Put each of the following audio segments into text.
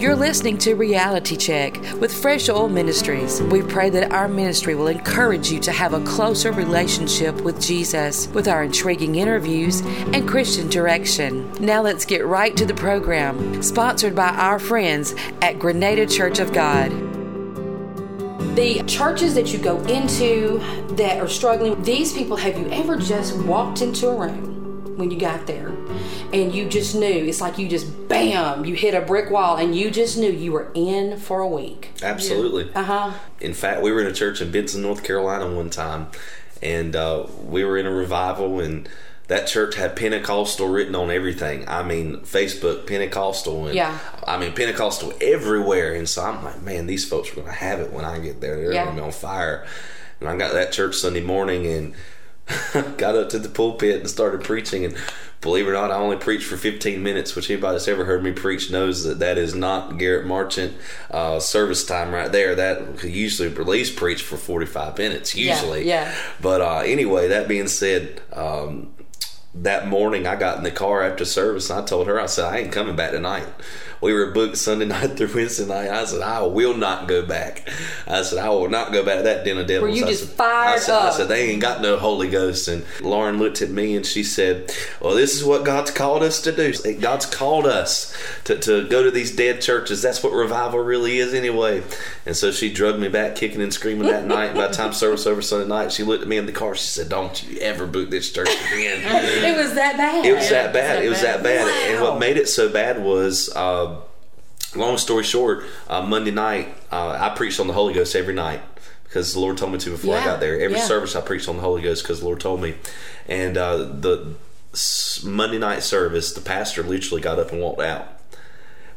You're listening to Reality Check with Fresh Oil Ministries. We pray that our ministry will encourage you to have a closer relationship with Jesus with our intriguing interviews and Christian direction. Now let's get right to the program, sponsored by our friends at Grenada Church of God. The churches that you go into that are struggling, these people, have you ever just walked into a room when you got there and you just knew it's like you just bam you hit a brick wall and you just knew you were in for a week Absolutely. uh-huh In fact, we were in a church in Benson, North Carolina one time, and uh, we were in a revival, and that church had Pentecostal written on everything. I mean, Facebook Pentecostal, and Yeah. I mean Pentecostal everywhere. And so I'm like, man, these folks are going to have it when I get there. They're Yeah. going to be on fire. And I got to that church Sunday morning and got up to the pulpit and started preaching. And believe it or not, I only preached for 15 minutes, which anybody that's ever heard me preach knows that that is not Garrett Marchant uh, service time right there. That could usually release preach for 45 minutes, Yeah, usually. yeah. But uh, anyway, that being said, um, that morning I got in the car after service and I told her, I said, I ain't coming back tonight. We were booked Sunday night through Wednesday night. I said, I will not go back. I said, I will not go back to that den of devils. you I just said, fired I said, I said, they ain't got no Holy Ghost. And Lauren looked at me and she said, Well, this is what God's called us to do. God's called us to, to go to these dead churches. That's what revival really is, anyway. And so she drugged me back, kicking and screaming that night. By the time service over Sunday night, she looked at me in the car. She said, Don't you ever book this church again. it was that bad It was that bad. It was that bad. And Wow. what made it so bad was, uh, long story short, uh, Monday night, uh, I preached on the Holy Ghost every night because the Lord told me to before I got there. Every yeah. service I preached on the Holy Ghost because the Lord told me. And uh, the Monday night service, the pastor literally got up and walked out.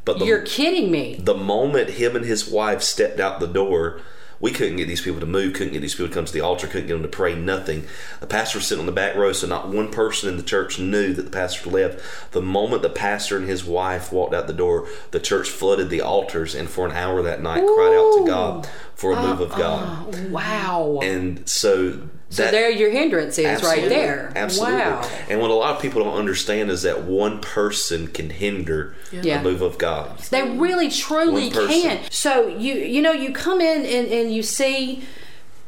But the, you're kidding me the moment him and his wife stepped out the door, we couldn't get these people to move, couldn't get these people to come to the altar, couldn't get them to pray, nothing. The pastor was sitting on the back row, so not one person in the church knew that the pastor left. The moment the pastor and his wife walked out the door, the church flooded the altars and for an hour that night cried out to God for a move of uh-uh. God. wow And so so that there your hindrance is right there Absolutely. wow And what a lot of people don't understand is that one person can hinder Yeah. the move of God. They really truly can. So you you know you come in and, and you see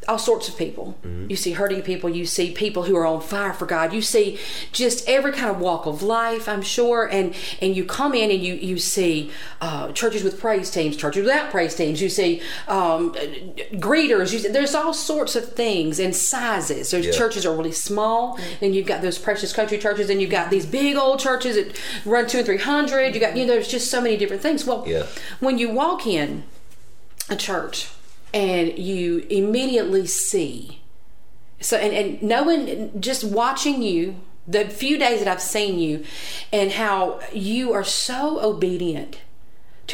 all sorts of people. Mm-hmm. You see hurting people. You see people who are on fire for God. You see just every kind of walk of life. I'm sure. And and you come in and you you see uh, churches with praise teams, churches without praise teams. You see um, greeters. You see, there's all sorts of things and sizes. There's Yeah. churches are really small. Then you've got those precious country churches. Then you've got these big old churches that run two and three hundred. You got you know there's just so many different things. Well, Yeah. when you walk in a church and you immediately see. So and, and knowing just watching you the few days that i've seen you and how you are so obedient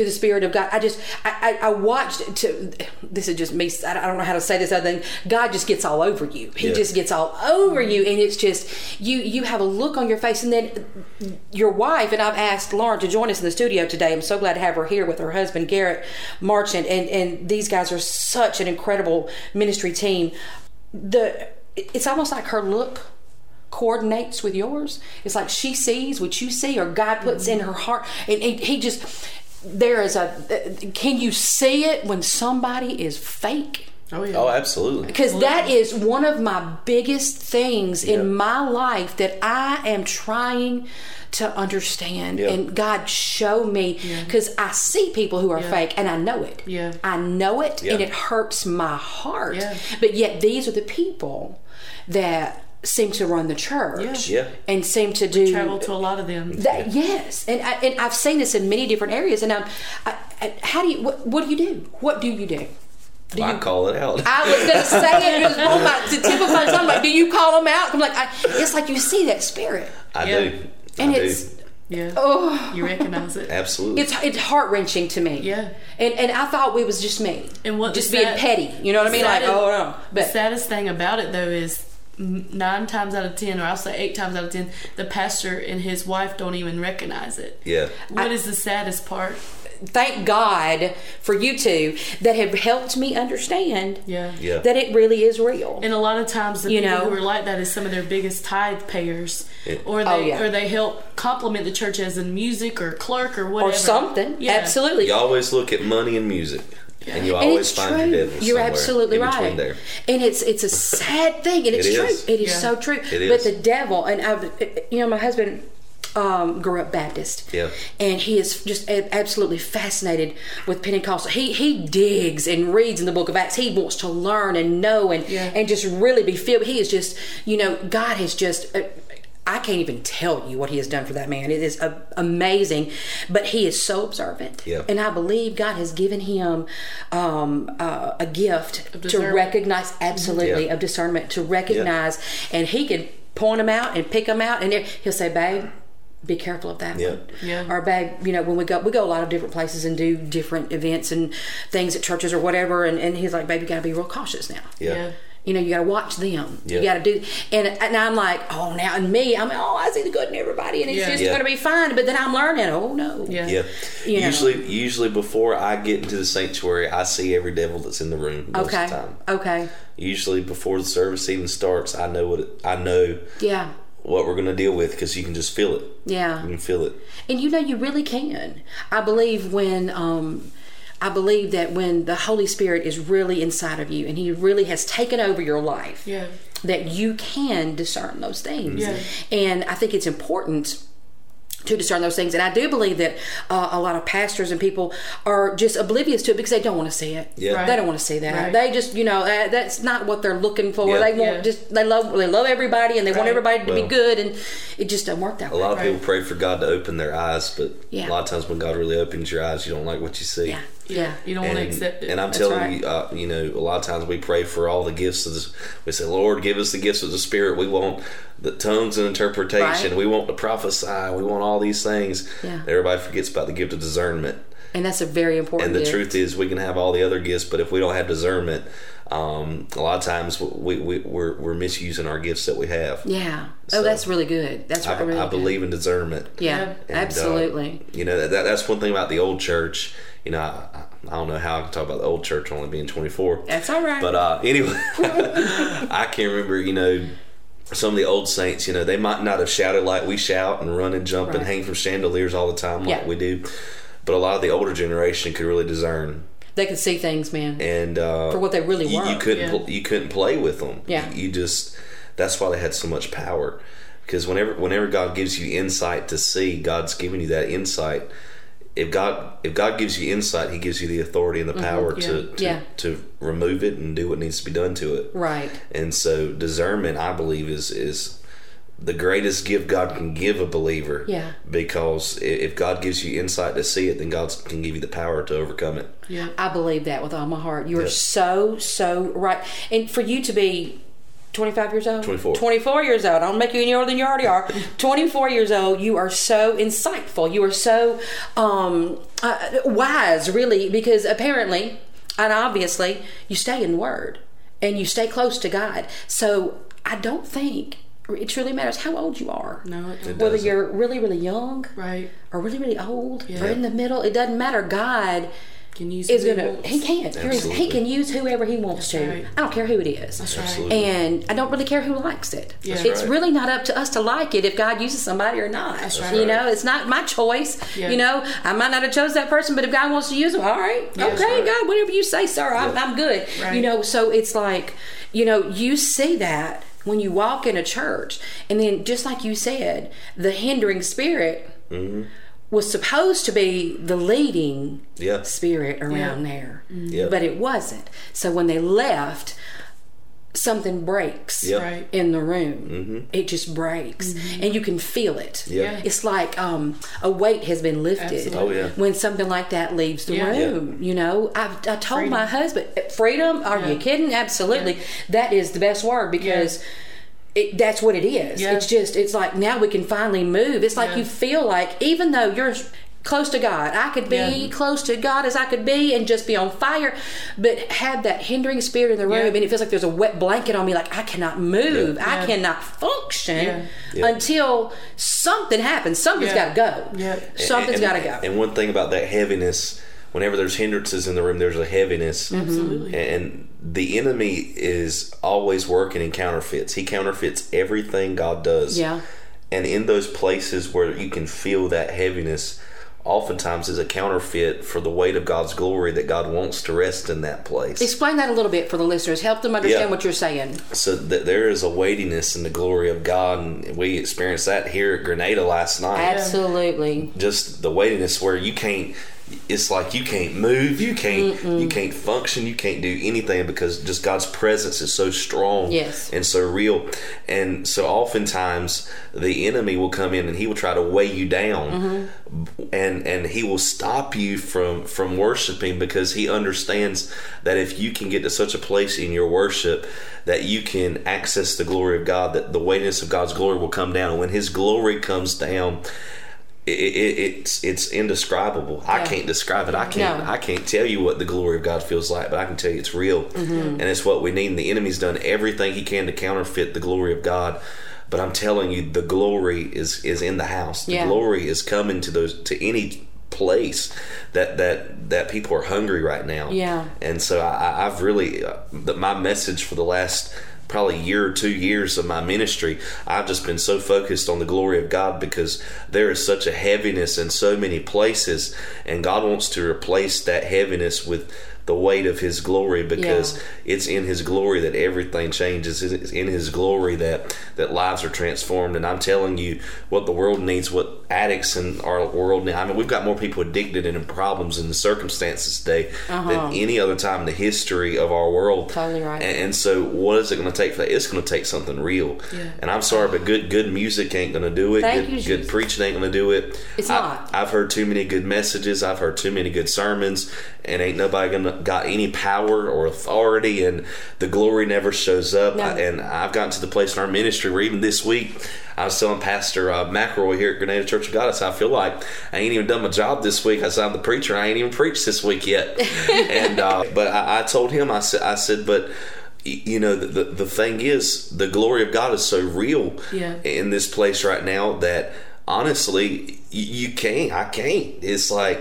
to the spirit of god. I just i i, I watched to this is just me I don't- know how to say this other than god just gets all over you. He Yeah. just gets all over you and it's just you you have a look on your face. And then your wife and i've asked lauren to join us in the studio today. I'm so glad to have her here with her husband garrett marchant. And and these guys are such an incredible ministry team. The it's almost like her look coordinates with yours. It's like she sees what you see, or God puts in her heart, and he, he just there is a. Can you see it when somebody is fake? Oh yeah. Oh, absolutely. Because that is one of my biggest things Yeah. in my life that I am trying to understand. Yeah. And God, show me. Because I see people who are Yeah. fake and I know it. Yeah. I know it and it hurts my heart. Yeah. But yet, these are the people that seem to run the church Yeah. and seem to do. Travel to a lot of them. That, Yes, and I, and I've seen this in many different areas. And I'm, I, I, how do you? What, what do you do? What do you do? Do I you call it out. I was gonna say it. It was on my the tip of my tongue. Like, do you call them out? I'm like, I, it's like you see that spirit, I Yeah. do. and I it's do. Yeah. oh, You recognize it. Absolutely. it's it's heart wrenching to me. Yeah. and and I thought it was just me, And what just being sad- petty. You know what I mean? Like, oh no, The but saddest thing about it though is n- nine times out of ten, or I'll say eight times out of ten, the pastor and his wife don't even recognize it. yeah. What is the saddest part? thank God for you two that have helped me understand Yeah. Yeah. that it really is real. And a lot of times, the You people know? who are like that is some of their biggest tithe payers, or they Oh, yeah. or they help complement the church as in music or clerk or whatever or something. Yeah. Absolutely. You always look at money and music, and you always it's find true. your devil You're somewhere absolutely in right. between there. And it's it's a sad thing, and it's It true. is. It is Yeah. so true. It but the devil, and I've, you know, my husband um, grew up Baptist. Yeah. And he is just a- absolutely fascinated with Pentecostal. He he digs and reads in the Book of Acts. He wants to learn and know and Yeah. and just really be filled. He is just, you know, God has just. I can't even tell you what he has done for that man. It is uh, amazing, but he is so observant, Yeah. and I believe God has given him um, uh, a gift to recognize, absolutely, Yeah. of discernment to recognize, and he can point them out and pick them out, and he'll say, "Babe, be careful of that Yeah. one." Yeah. Or, "Babe, you know, when we go, we go a lot of different places and do different events and things at churches or whatever, and, and he's like, "Babe, you got to be real cautious now." Yeah. Yeah. You know, you got to watch them. Yeah. You got to do, and and I'm like, oh, now and me, I'm oh, I see the good in everybody, and it's Yeah. just Yeah. going to be fine. But then I'm learning, oh no, Yeah. Yeah. You know. Usually, usually before I get into the sanctuary, I see every devil that's in the room most okay, of the time. okay, Usually, before the service even starts, I know what it, I know yeah, what we're going to deal with because you can just feel it. yeah. You can feel it. And you know, you really can. I believe when, um, I believe that when the Holy Spirit is really inside of you and He really has taken over your life, Yeah. that you can discern those things. Yeah. And I think it's important to discern those things. And I do believe that uh, a lot of pastors and people are just oblivious to it because they don't want to see it. Yeah. Right. They don't want to see that. Right. They just, you know, uh, that's not what they're looking for. Yeah. They want Yeah. just they love they love everybody and they want everybody to be good, and it just doesn't work that A way. A lot of Right. people pray for God to open their eyes, but Yeah. a lot of times when God really opens your eyes, you don't like what you see. Yeah, yeah. You don't want to accept it. And I'm That's telling right. you, uh, you know, a lot of times we pray for all the gifts of this. We say, Lord, give us the gifts of the Spirit. We want the tongues and interpretation. Right. We want to prophesy. We want all these things. Yeah. Everybody forgets about the gift of discernment. And that's a very important. And the gift. truth is, we can have all the other gifts, but if we don't have discernment, um, a lot of times we, we, we're, we're misusing our gifts that we have. Yeah. So- oh, that's really good. That's I, really I good. believe in discernment. Yeah, Yeah. And, uh, absolutely. you know, that, that's one thing about the old church. You know, I, I don't know how I can talk about the old church only being 24. That's all right. But uh, anyway, I can remember, you know, some of the old saints, you know, they might not have shouted like we shout and run and jump and hang from chandeliers all the time like Yeah. we do. But a lot of the older generation could really discern. They could see things, man. And uh, For what they really you, were. you couldn't Yeah. pl- you couldn't play with them. Yeah. You, you just that's why they had so much power. Because whenever whenever God gives you insight to see, God's giving you that insight. If God if God gives you insight, He gives you the authority and the power to, to Mm-hmm. Yeah. to remove it and do what needs to be done to it. Right. And so discernment, I believe, is is the greatest gift God can give a believer. Yeah. Because if God gives you insight to see it, then God can give you the power to overcome it. yeah. I believe that with all my heart. You are Yeah. so, so right. And for you to be 25 years old? 24. 24 years old. I don't make you any older than you already are. 24 years old. You are so insightful. You are so um, uh, wise, really, because apparently and obviously you stay in the Word and you stay close to God. So I don't think it truly matters how old you are. No, it don't. Whether doesn't. you're really, really young Right. or really, really old or in the middle, it doesn't matter. God Can use is he gonna he can He's- he can use whoever he wants That's to. right. I don't care who it is. That's right. Absolutely. And I don't really care who likes it. That's It's right. really not up to us to like it if God uses somebody or not. That's right. You know, it's not my choice. Yeah. You know, I might not have chose that person, but if God wants to use them, all right, Yeah, okay, right. God, whatever you say, sir, I'm, Yeah. I'm good. Right. You know, so it's like, you know, you see that when you walk in a church, and then just like you said, the hindering spirit Mm-hmm. was supposed to be the leading Yeah. spirit around Yeah. there, Yeah. but it wasn't. So when they left, something breaks Yeah. Right. in the room. Mm-hmm. It just breaks, mm-hmm. and you can feel it. Yeah. Yeah. It's like um, a weight has been lifted Oh, yeah. when something like that leaves the Yeah. room. You know, I, I told Freedom. my husband, eh, freedom. Are you kidding? Absolutely, that is the best word because. It, that's what it is. Yeah. It's just, it's like now we can finally move. It's like Yeah. you feel like, even though you're close to God. I could be Yeah. close to God as I could be and just be on fire, but have that hindering spirit in the room, Yeah. and it feels like there's a wet blanket on me. Like I cannot move. I Yeah. cannot function Yeah. Yeah. until something happens. Something's Yeah. got to go. Yeah. Something's And- got to go. And one thing about that heaviness, whenever there's hindrances in the room, there's a heaviness. Mm-hmm. Absolutely. And the enemy is always working in counterfeits. He counterfeits everything God does. Yeah. And in those places where you can feel that heaviness, oftentimes is a counterfeit for the weight of God's glory that God wants to rest in that place. Explain that a little bit for the listeners. Help them understand Yeah. what you're saying. so that there is a weightiness in the glory of God, and we experienced that here at Grenada last night. Absolutely. just the weightiness where you can't it's like you can't move you can't you can't function you can't do anything because just god's presence is so strong Yes. and so real. And so oftentimes the enemy will come in and he will try to weigh you down mm-hmm. and and he will stop you from from worshiping because he understands that if you can get to such a place in your worship that you can access the glory of god that the weightiness of god's glory will come down. And when his glory comes down it, it, it's it's indescribable. I can't describe it. I can't No. I can't tell you what the glory of God feels like, but I can tell you it's real, Mm-hmm. and it's what we need. And the enemy's done everything he can to counterfeit the glory of God. But I'm telling you, the glory is is in the house. The Yeah. glory is coming to those to any place that that that people are hungry right now. Yeah. And so I, I- I've really uh, the, my message for the last probably year or two years of my ministry, I've just been so focused on the glory of God because there is such a heaviness in so many places, and God wants to replace that heaviness with the weight of His glory because Yeah. it's in His glory that everything changes. It's in His glory that that lives are transformed. And I'm telling you, what the world needs, what addicts in our world need. I mean, we've got more people addicted and in problems and circumstances today than any other time in the history of our world. Uh-huh. Totally right. And, and so, what is it going to take for that? It's going to take something real. Yeah. And I'm sorry, but good good music ain't going to do it. Thank good, you, good preaching ain't going to do it. It's I, not. I've heard too many good messages. I've heard too many good sermons, and ain't nobody gonna got any power or authority, and the glory never shows up. No. I- and I've gotten to the place in our ministry where even this week. I was telling Pastor uh, McElroy here at Grenada Church of God, I said, I feel like I ain't even done my job this week. I said, I'm the preacher. I ain't even preached this week yet. and uh, But I, I told him, I said, I said, but you know the, the the thing is the glory of God is so real Yeah. in this place right now that honestly y- you can't I can't it's like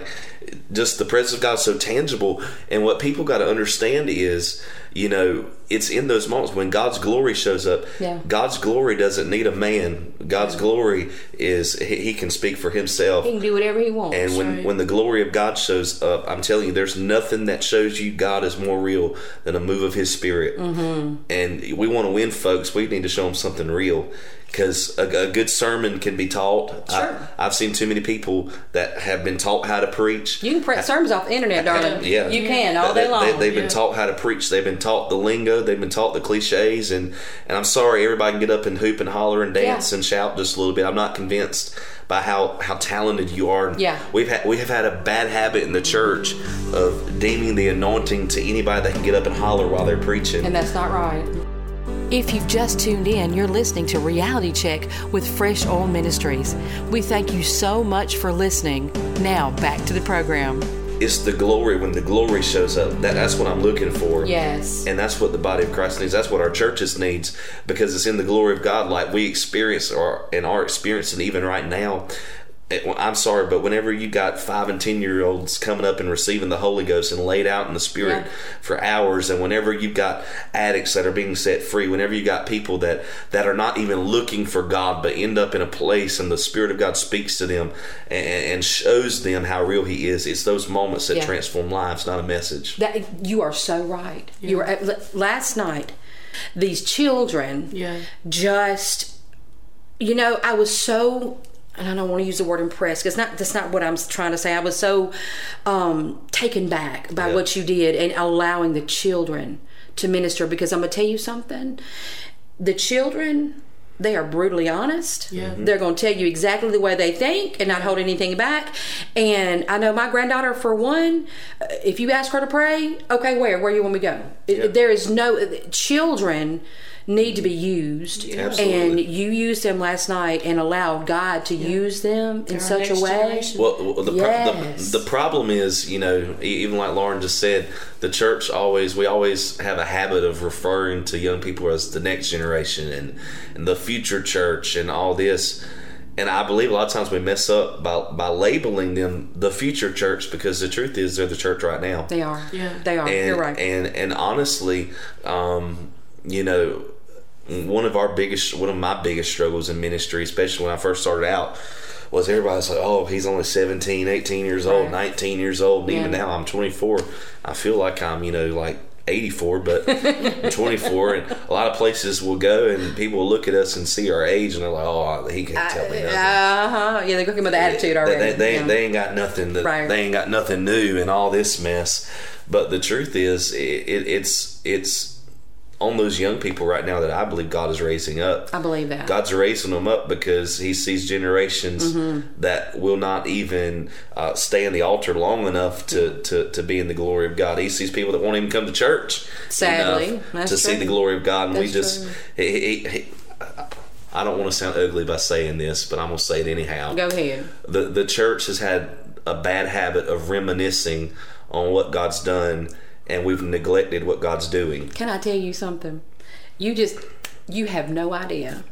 just the presence of God is so tangible and what people got to understand is you know it's in those moments when God's glory shows up Yeah. God's glory doesn't need a man God's glory is he, he can speak for himself He can do whatever he wants. and when, right. when the glory of God shows up, I'm telling you, there's nothing that shows you God is more real than a move of His Spirit. Mm-hmm. And we want to win folks. We need to show them something real. Because a, a good sermon can be taught. Sure. I, have seen too many people that have been taught how to preach. You can print sermons off the internet, darling. Yeah. You can all day They- long. They, have been Yeah. taught how to preach. They've been taught the lingo. They've been taught the cliches. And, and I'm sorry, everybody can get up and hoop and holler and dance Yeah. and shout just a little bit. I'm not convinced by how, how talented you are. Yeah. We've had we have had a bad habit in the church of deeming the anointing to anybody that can get up and holler while they're preaching. and that's not right. If you've just tuned in, you're listening to Reality Check with Fresh Oil Ministries. We thank you so much for listening. Now, back to the program. it's the glory when the glory shows up. That that's what I'm looking for. Yes. And that's what the body of Christ needs. That's what our churches needs because it's in the glory of God, like we experience or and are experiencing even right now. It- I'm sorry, but whenever you got five and ten year olds coming up and receiving the Holy Ghost and laid out in the Spirit Yeah. for hours, and whenever you've got addicts that are being set free, whenever you got people that that are not even looking for God but end up in a place and the Spirit of God speaks to them and, and shows them how real He is, it's those moments that Yeah. transform lives, not a message. That you are so right. You were uh, at, last night. These children Yeah. just, you know, I was so. And I don't want to use the word impressed because not that's not what I'm trying to say. I was so um, taken back by Yeah. what you did and allowing the children to minister. Because I'm gonna tell you something. The children, they are brutally honest. Yeah. They're going to tell you exactly the way they think and not hold anything back. And I know my granddaughter, for one, uh, if you ask her to pray, okay, where? Where you want me to go? It- Yeah. There is no children. Need to be used, Absolutely. and you used them last night and allowed God to use them in Our such a way. Well, well, the, pro- Yes. the the problem is, you know, e- even like Lauren just said, the church always we always have a habit of referring to young people as the next generation and and the future church and all this. And I believe a lot of times we mess up by by labeling them the future church because the truth is they're the church right now. They are. Yeah. They are. and You're right. and and honestly, um, you know, one of our biggest, one of my biggest struggles in ministry, especially when I first started out, was everybody's like, "Oh, he's only 17, 18 years old, Right. 19 years old." And even now, I'm 24. I feel like I'm, you know, like 84, but I'm 24. And a lot of places will go, and people will look at us and see our age, and they're like, "Oh, he can't tell me nothing." Uh huh. Yeah, they're looking with the attitude already. They, they, yeah. they ain't got nothing. That, Right. They ain't got nothing new in all this mess. But the truth is, it, it, it's it's on those young people right now that I believe God is raising up. I believe that. God's raising them up because He sees generations Mm-hmm. that will not even uh, stay in the altar long enough to, to, to be in the glory of God. He sees people that won't even come to church Sadly, that's to see the glory of God, and we just true. he, he, he, I don't want to sound ugly by saying this, but I'm gonna say it anyhow Go ahead. the the church has had a bad habit of reminiscing on what God's done, and we've neglected what God's doing. Can I tell you something? You just you have no idea.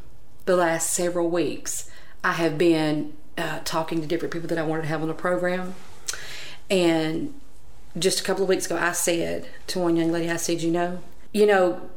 The last several weeks, I have been uh, talking to different people that I wanted to have on the program, and just a couple of weeks ago, I said to one young lady, I said, you know, you know,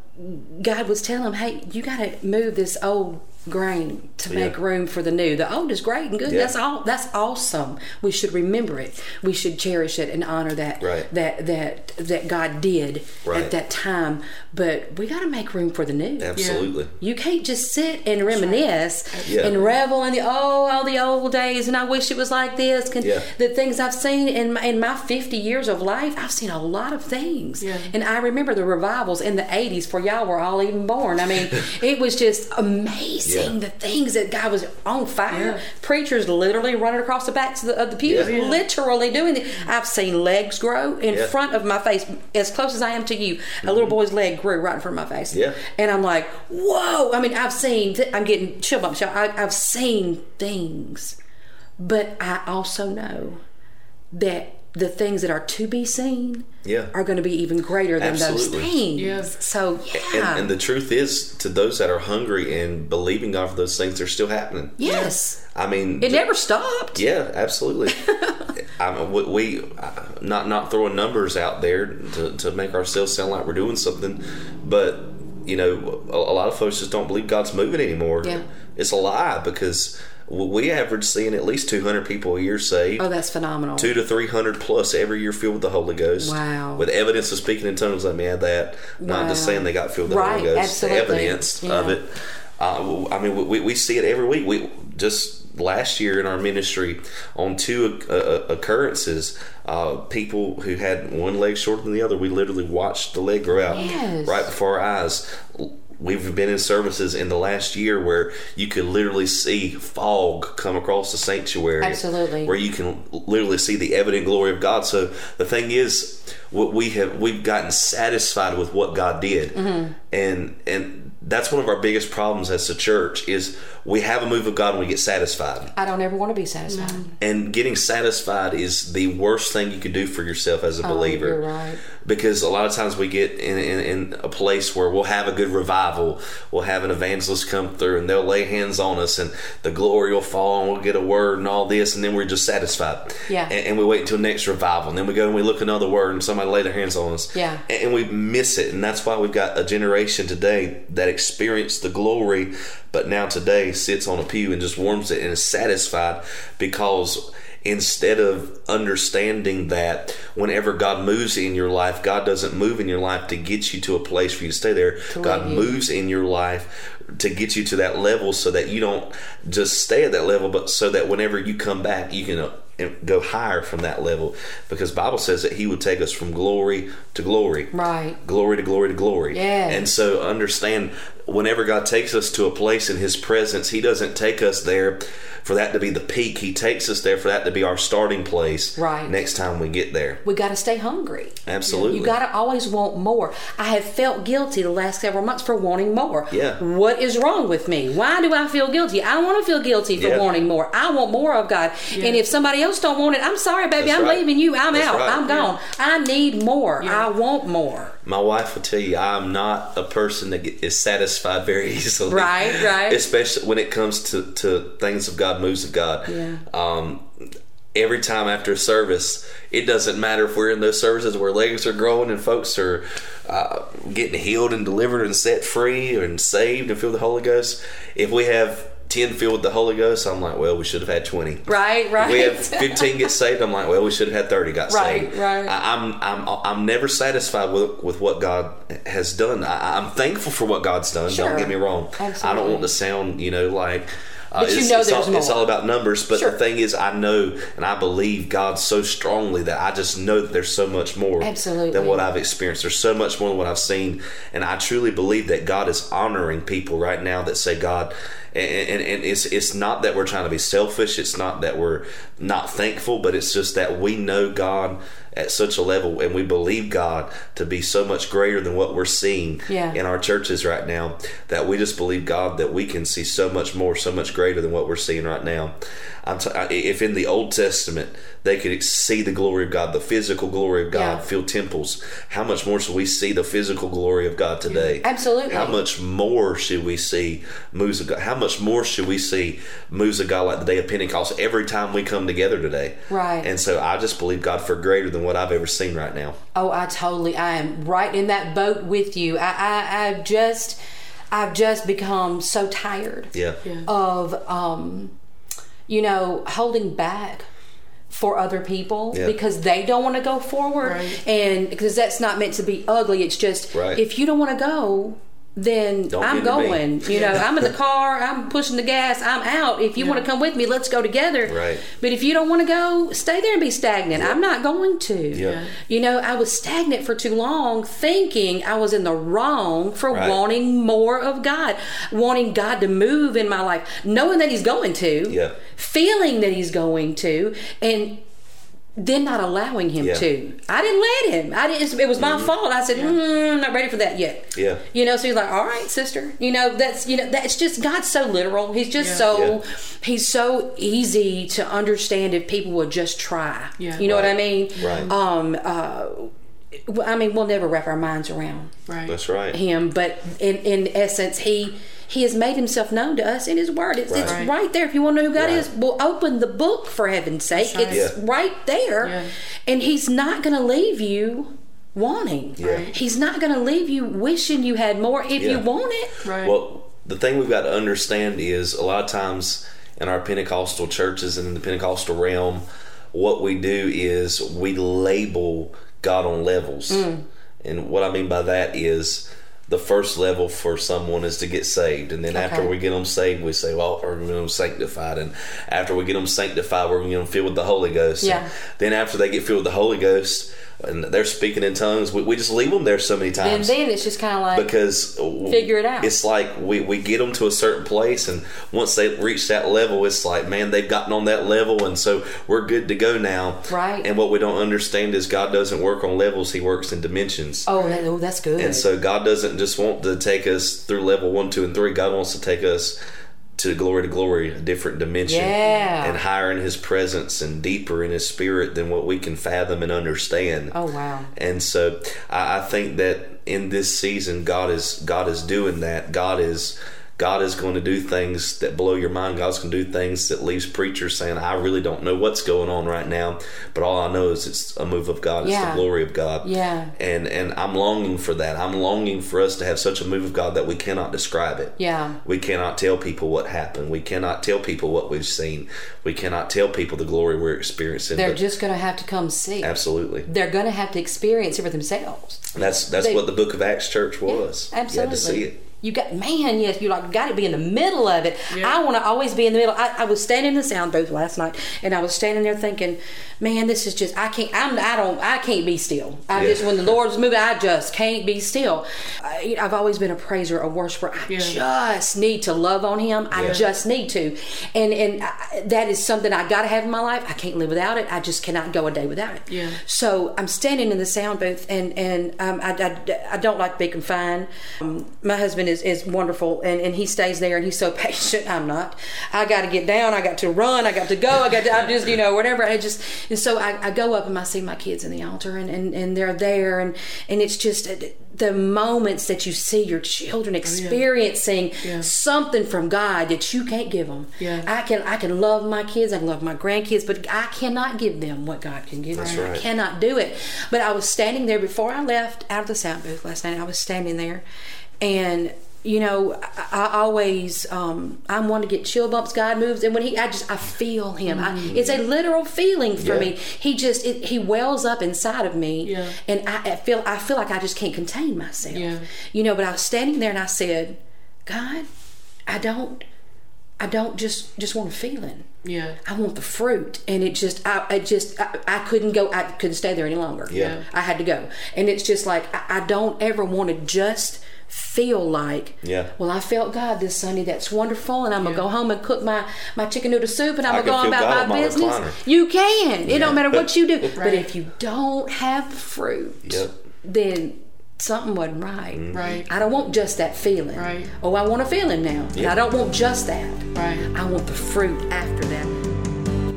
God was telling him, hey, you got to move this old grain to make room for the new. The old is great and good. Yeah. That's all. That's awesome. We should remember it. We should cherish it and honor that Right. that that that God did Right. at that time. But we got to make room for the new. Absolutely. You can't just sit and reminisce Yeah. and revel in the oh all the old days and I wish it was like this. Can, Yeah. The things I've seen in my, in my 50 years of life, I've seen a lot of things. Yeah. And I remember the revivals in the 80s for y'all were all even born. I mean, it was just amazing Yeah. the things that God was on fire. Yeah. Preachers literally running across the backs of the, of the pews, Yeah. literally doing it. I've seen legs grow in Yeah. front of my face, as close as I am to you. A little mm-hmm. boy's leg grew right in front of my face. Yeah. And I'm like, whoa. I mean, I've seen, I'm getting chill bumps. y'all. I, I've seen things. But I also know that the things that are to be seen Yeah. are going to be even greater than Absolutely. those things. Yes. So, yeah. And, and the truth is, to those that are hungry and believing God for those things, they're still happening. yes. I mean, It never stopped. Yeah, absolutely. I mean, we, we uh, not not throwing numbers out there to, to make ourselves sound like we're doing something, but you know, a, a lot of folks just don't believe God's moving anymore. Yeah. It's a lie because we average seeing at least 200 people a year saved. Oh, that's phenomenal. Two to three hundred plus every year filled with the Holy Ghost. Wow. With evidence of speaking in tongues, let me add that. Not just saying they got filled with the Right, Holy Ghost. absolutely. The evidence of it. Uh, I mean, we, we see it every week. We just last year in our ministry on two uh, uh, occurrences, uh, people who had one leg shorter than the other, we literally watched the leg grow out Yes. right before our eyes. We've been in services in the last year where you could literally see fog come across the sanctuary. Absolutely. Where you can literally see the evident glory of God. So the thing is, what we have we've gotten satisfied with what God did, Mm-hmm. and and that's one of our biggest problems as a church is we have a move of God and we get satisfied. I don't ever want to be satisfied. And getting satisfied is the worst thing you could do for yourself as a oh, believer. Oh, you're right. Because a lot of times we get in, in, in a place where we'll have a good revival, we'll have an evangelist come through and they'll lay hands on us and the glory will fall and we'll get a word and all this and then we're just satisfied. Yeah. And, and we wait until next revival and then we go and we look another word and somebody lay their hands on us. Yeah. And, and we miss it. And that's why we've got a generation today that experienced the glory but now today sits on a pew and just warms it and is satisfied because instead of understanding that whenever God moves in your life, God doesn't move in your life to get you to a place for you to stay there. God you- moves in your life to get you to that level so that you don't just stay at that level, but so that whenever you come back, you can uh, go higher from that level because Bible says that he would take us from glory to glory Right. glory to glory to glory. Yeah. And so understand whenever God takes us to a place in His presence, He doesn't take us there for that to be the peak. He takes us there for that to be our starting place. Right. Next time we get there. We got to stay hungry. Absolutely. You got to always want more. I have felt guilty the last several months for wanting more. Yeah. What is wrong with me? Why do I feel guilty? I don't want to feel guilty for Yeah. wanting more. I want more of God. And if somebody else don't want it, I'm sorry, baby. That's I'm right. leaving you. I'm That's out. right. I'm gone. I need more. I want more. My wife will tell you I'm not a person that is satisfied very easily. Right, right. Especially when it comes to, to things of God, moves of God. Yeah. Um, every time after a service, it doesn't matter if we're in those services where legs are growing and folks are uh, getting healed and delivered and set free and saved and filled with the Holy Ghost. If we have 10 filled with the Holy Ghost, I'm like, well, we should have had 20. Right, right. We have 15 get saved. I'm like, well, we should have had 30 got Right, saved. right. I, I'm, I'm, I'm never satisfied with, with what God has done. I, I'm thankful for what God's done. Sure. Don't get me wrong. I don't want to sound, you know, like. Uh, But you it's, know there's all, it's all about numbers, but Sure. the thing is, I know and I believe God so strongly that I just know that there's so much more Absolutely. than what I've experienced. There's so much more than what I've seen, and I truly believe that God is honoring people right now that say God. And, and, and it's it's not that we're trying to be selfish. It's not that we're not thankful, but it's just that we know God at such a level, and we believe God to be so much greater than what we're seeing Yeah. in our churches right now. That we just believe God that we can see so much more, so much greater than what we're seeing right now. I'm t- if in the Old Testament they could see the glory of God, the physical glory of God, Yeah. fill temples, how much more should we see the physical glory of God today? Absolutely. How much more should we see moves of God? How much more should we see moves of God like the day of Pentecost every time we come together today? Right. And so I just believe God for greater than what I've ever seen right now. Oh, I totally. I am right in that boat with you. I, I, I've just, I've just become so tired Yeah. Yeah. of, um, you know, holding back for other people Yeah. because they don't want to go forward, Right. and because that's not meant to be ugly. It's just Right. if you don't want to go. Then Don't I'm get into me. going. You know, I'm in the car. I'm pushing the gas. I'm out. If you want to come with me, let's go together. Right. But if you don't want to go, stay there and be stagnant. I'm not going to. Yeah. You know, I was stagnant for too long, thinking I was in the wrong for Right. wanting more of God, wanting God to move in my life, knowing that He's going to, Yeah. feeling that He's going to, and then not allowing Him Yeah. Mm-hmm. to. I didn't let Him. I didn't. It was my fault. I said, mm, "I'm not ready for that yet." Yeah. You know, so He's like, "All right, sister." You know, that's you know, that's just God's so literal. He's just Yeah. so Yeah. He's so easy to understand if people would just try. Yeah. You know what I mean? Right. Um. Uh. I mean, we'll never wrap our minds around Right. That's right. him, but in in essence, he he has made himself known to us in his word. It's, it's Right. right there. If you want to know who God Right. is, we'll open the book for heaven's sake. Right. It's Yeah. right there, Yeah. and he's not going to leave you wanting. Yeah. He's not going to leave you wishing you had more if you want it. Right. Well, the thing we've got to understand is a lot of times in our Pentecostal churches and in the Pentecostal realm, what we do is we label God on levels. Mm. And what I mean by that is the first level for someone is to get saved. And then after we get them saved, we say, well, we're going to get them sanctified. And after we get them sanctified, we're going to get them filled with the Holy Ghost. Yeah. And then after they get filled with the Holy Ghost, and they're speaking in tongues, we, we just leave them there so many times. And then it's just kind of like because Figure it out. It's like we, we get them to a certain place, and once they reach that level, it's like man, they've gotten on that level, and so we're good to go now. Right. And what we don't understand is God doesn't work on levels; He works in dimensions. oh, that, oh that's good. And so God doesn't just want to take us through level one, two, and three. God wants to take us to glory to glory, a different dimension, Yeah. and higher in His presence and deeper in His Spirit than what we can fathom and understand. oh wow. And so I, I think that in this season, God is God is doing that. God is God is going to do things that blow your mind. God's going to do things that leaves preachers saying, "I really don't know what's going on right now, but all I know is it's a move of God. It's Yeah. the glory of God." Yeah. And and I'm longing for that. I'm longing for us to have such a move of God that we cannot describe it. Yeah. We cannot tell people what happened. We cannot tell people what we've seen. We cannot tell people the glory we're experiencing. They're just going to have to come see. absolutely. They're going to have to experience it for themselves. That's that's They- what the Book of Acts Church was. You had absolutely. to see it. You got man, yes, you like got to be in the middle of it. Yeah. I want to always be in the middle. I, I was standing in the sound booth last night, and I was standing there thinking, man, this is just I can't. I'm I don't I can't be still. I Yeah. just when the Lord's moving, I just can't be still. I, I've always been a praiser, a worshiper. I Yeah. just need to love on Him. I Yeah. just need to, and and I, that is something I got to have in my life. I can't live without it. I just cannot go a day without it. Yeah. So I'm standing in the sound booth, and and um, I, I, I don't like to be confined. Um, my husband is, is wonderful, and, and he stays there, and he's so patient. I'm not. I got to get down. I got to run. I got to go. I got to. I just you know whatever. I just and so I, I go up and I see my kids in the altar, and, and, and they're there, and and it's just uh, the moments that you see your children experiencing Yeah. something from God that you can't give them. Yeah. I can I can love my kids. I can love my grandkids, but I cannot give them what God can give That's them. right. I cannot do it. But I was standing there before I left out of the sound booth last night. I was standing there, and you know, I, I always um, I'm one to get chill bumps. God moves, and when He, I just I feel Him. I, it's a literal feeling for Yeah. me. He just it, He wells up inside of me, Yeah. and I, I feel I feel like I just can't contain myself. Yeah. You know, but I was standing there and I said, God, I don't. I don't just just want a feeling. Yeah. I want the fruit, and it just, I, I just, I, I couldn't go. I couldn't stay there any longer. Yeah. I had to go, and it's just like I, I don't ever want to just feel like, Yeah. Well, I felt God this Sunday. That's wonderful, and I'm gonna go home and cook my my chicken noodle soup, and I'm I gonna go on about God my on my business. recliner. You can. It don't matter what you do, but if you don't have fruit, Yep. then something wasn't right. Mm-hmm. Right. I don't want just that feeling. Right. Oh, I want a feeling now, and Yeah. I don't want just that. Right. I want the fruit after that.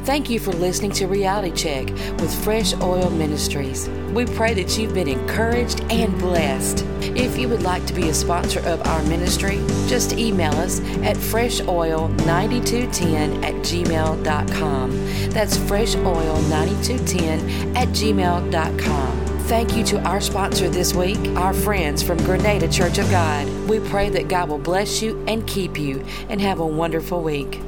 Thank you for listening to Reality Check with Fresh Oil Ministries. We pray that you've been encouraged and blessed. If you would like to be a sponsor of our ministry, just email us at freshoil9210 at gmail.com. That's freshoil9210 at gmail.com. Thank you to our sponsor this week, our friends from Grenada Church of God. We pray that God will bless you and keep you and have a wonderful week.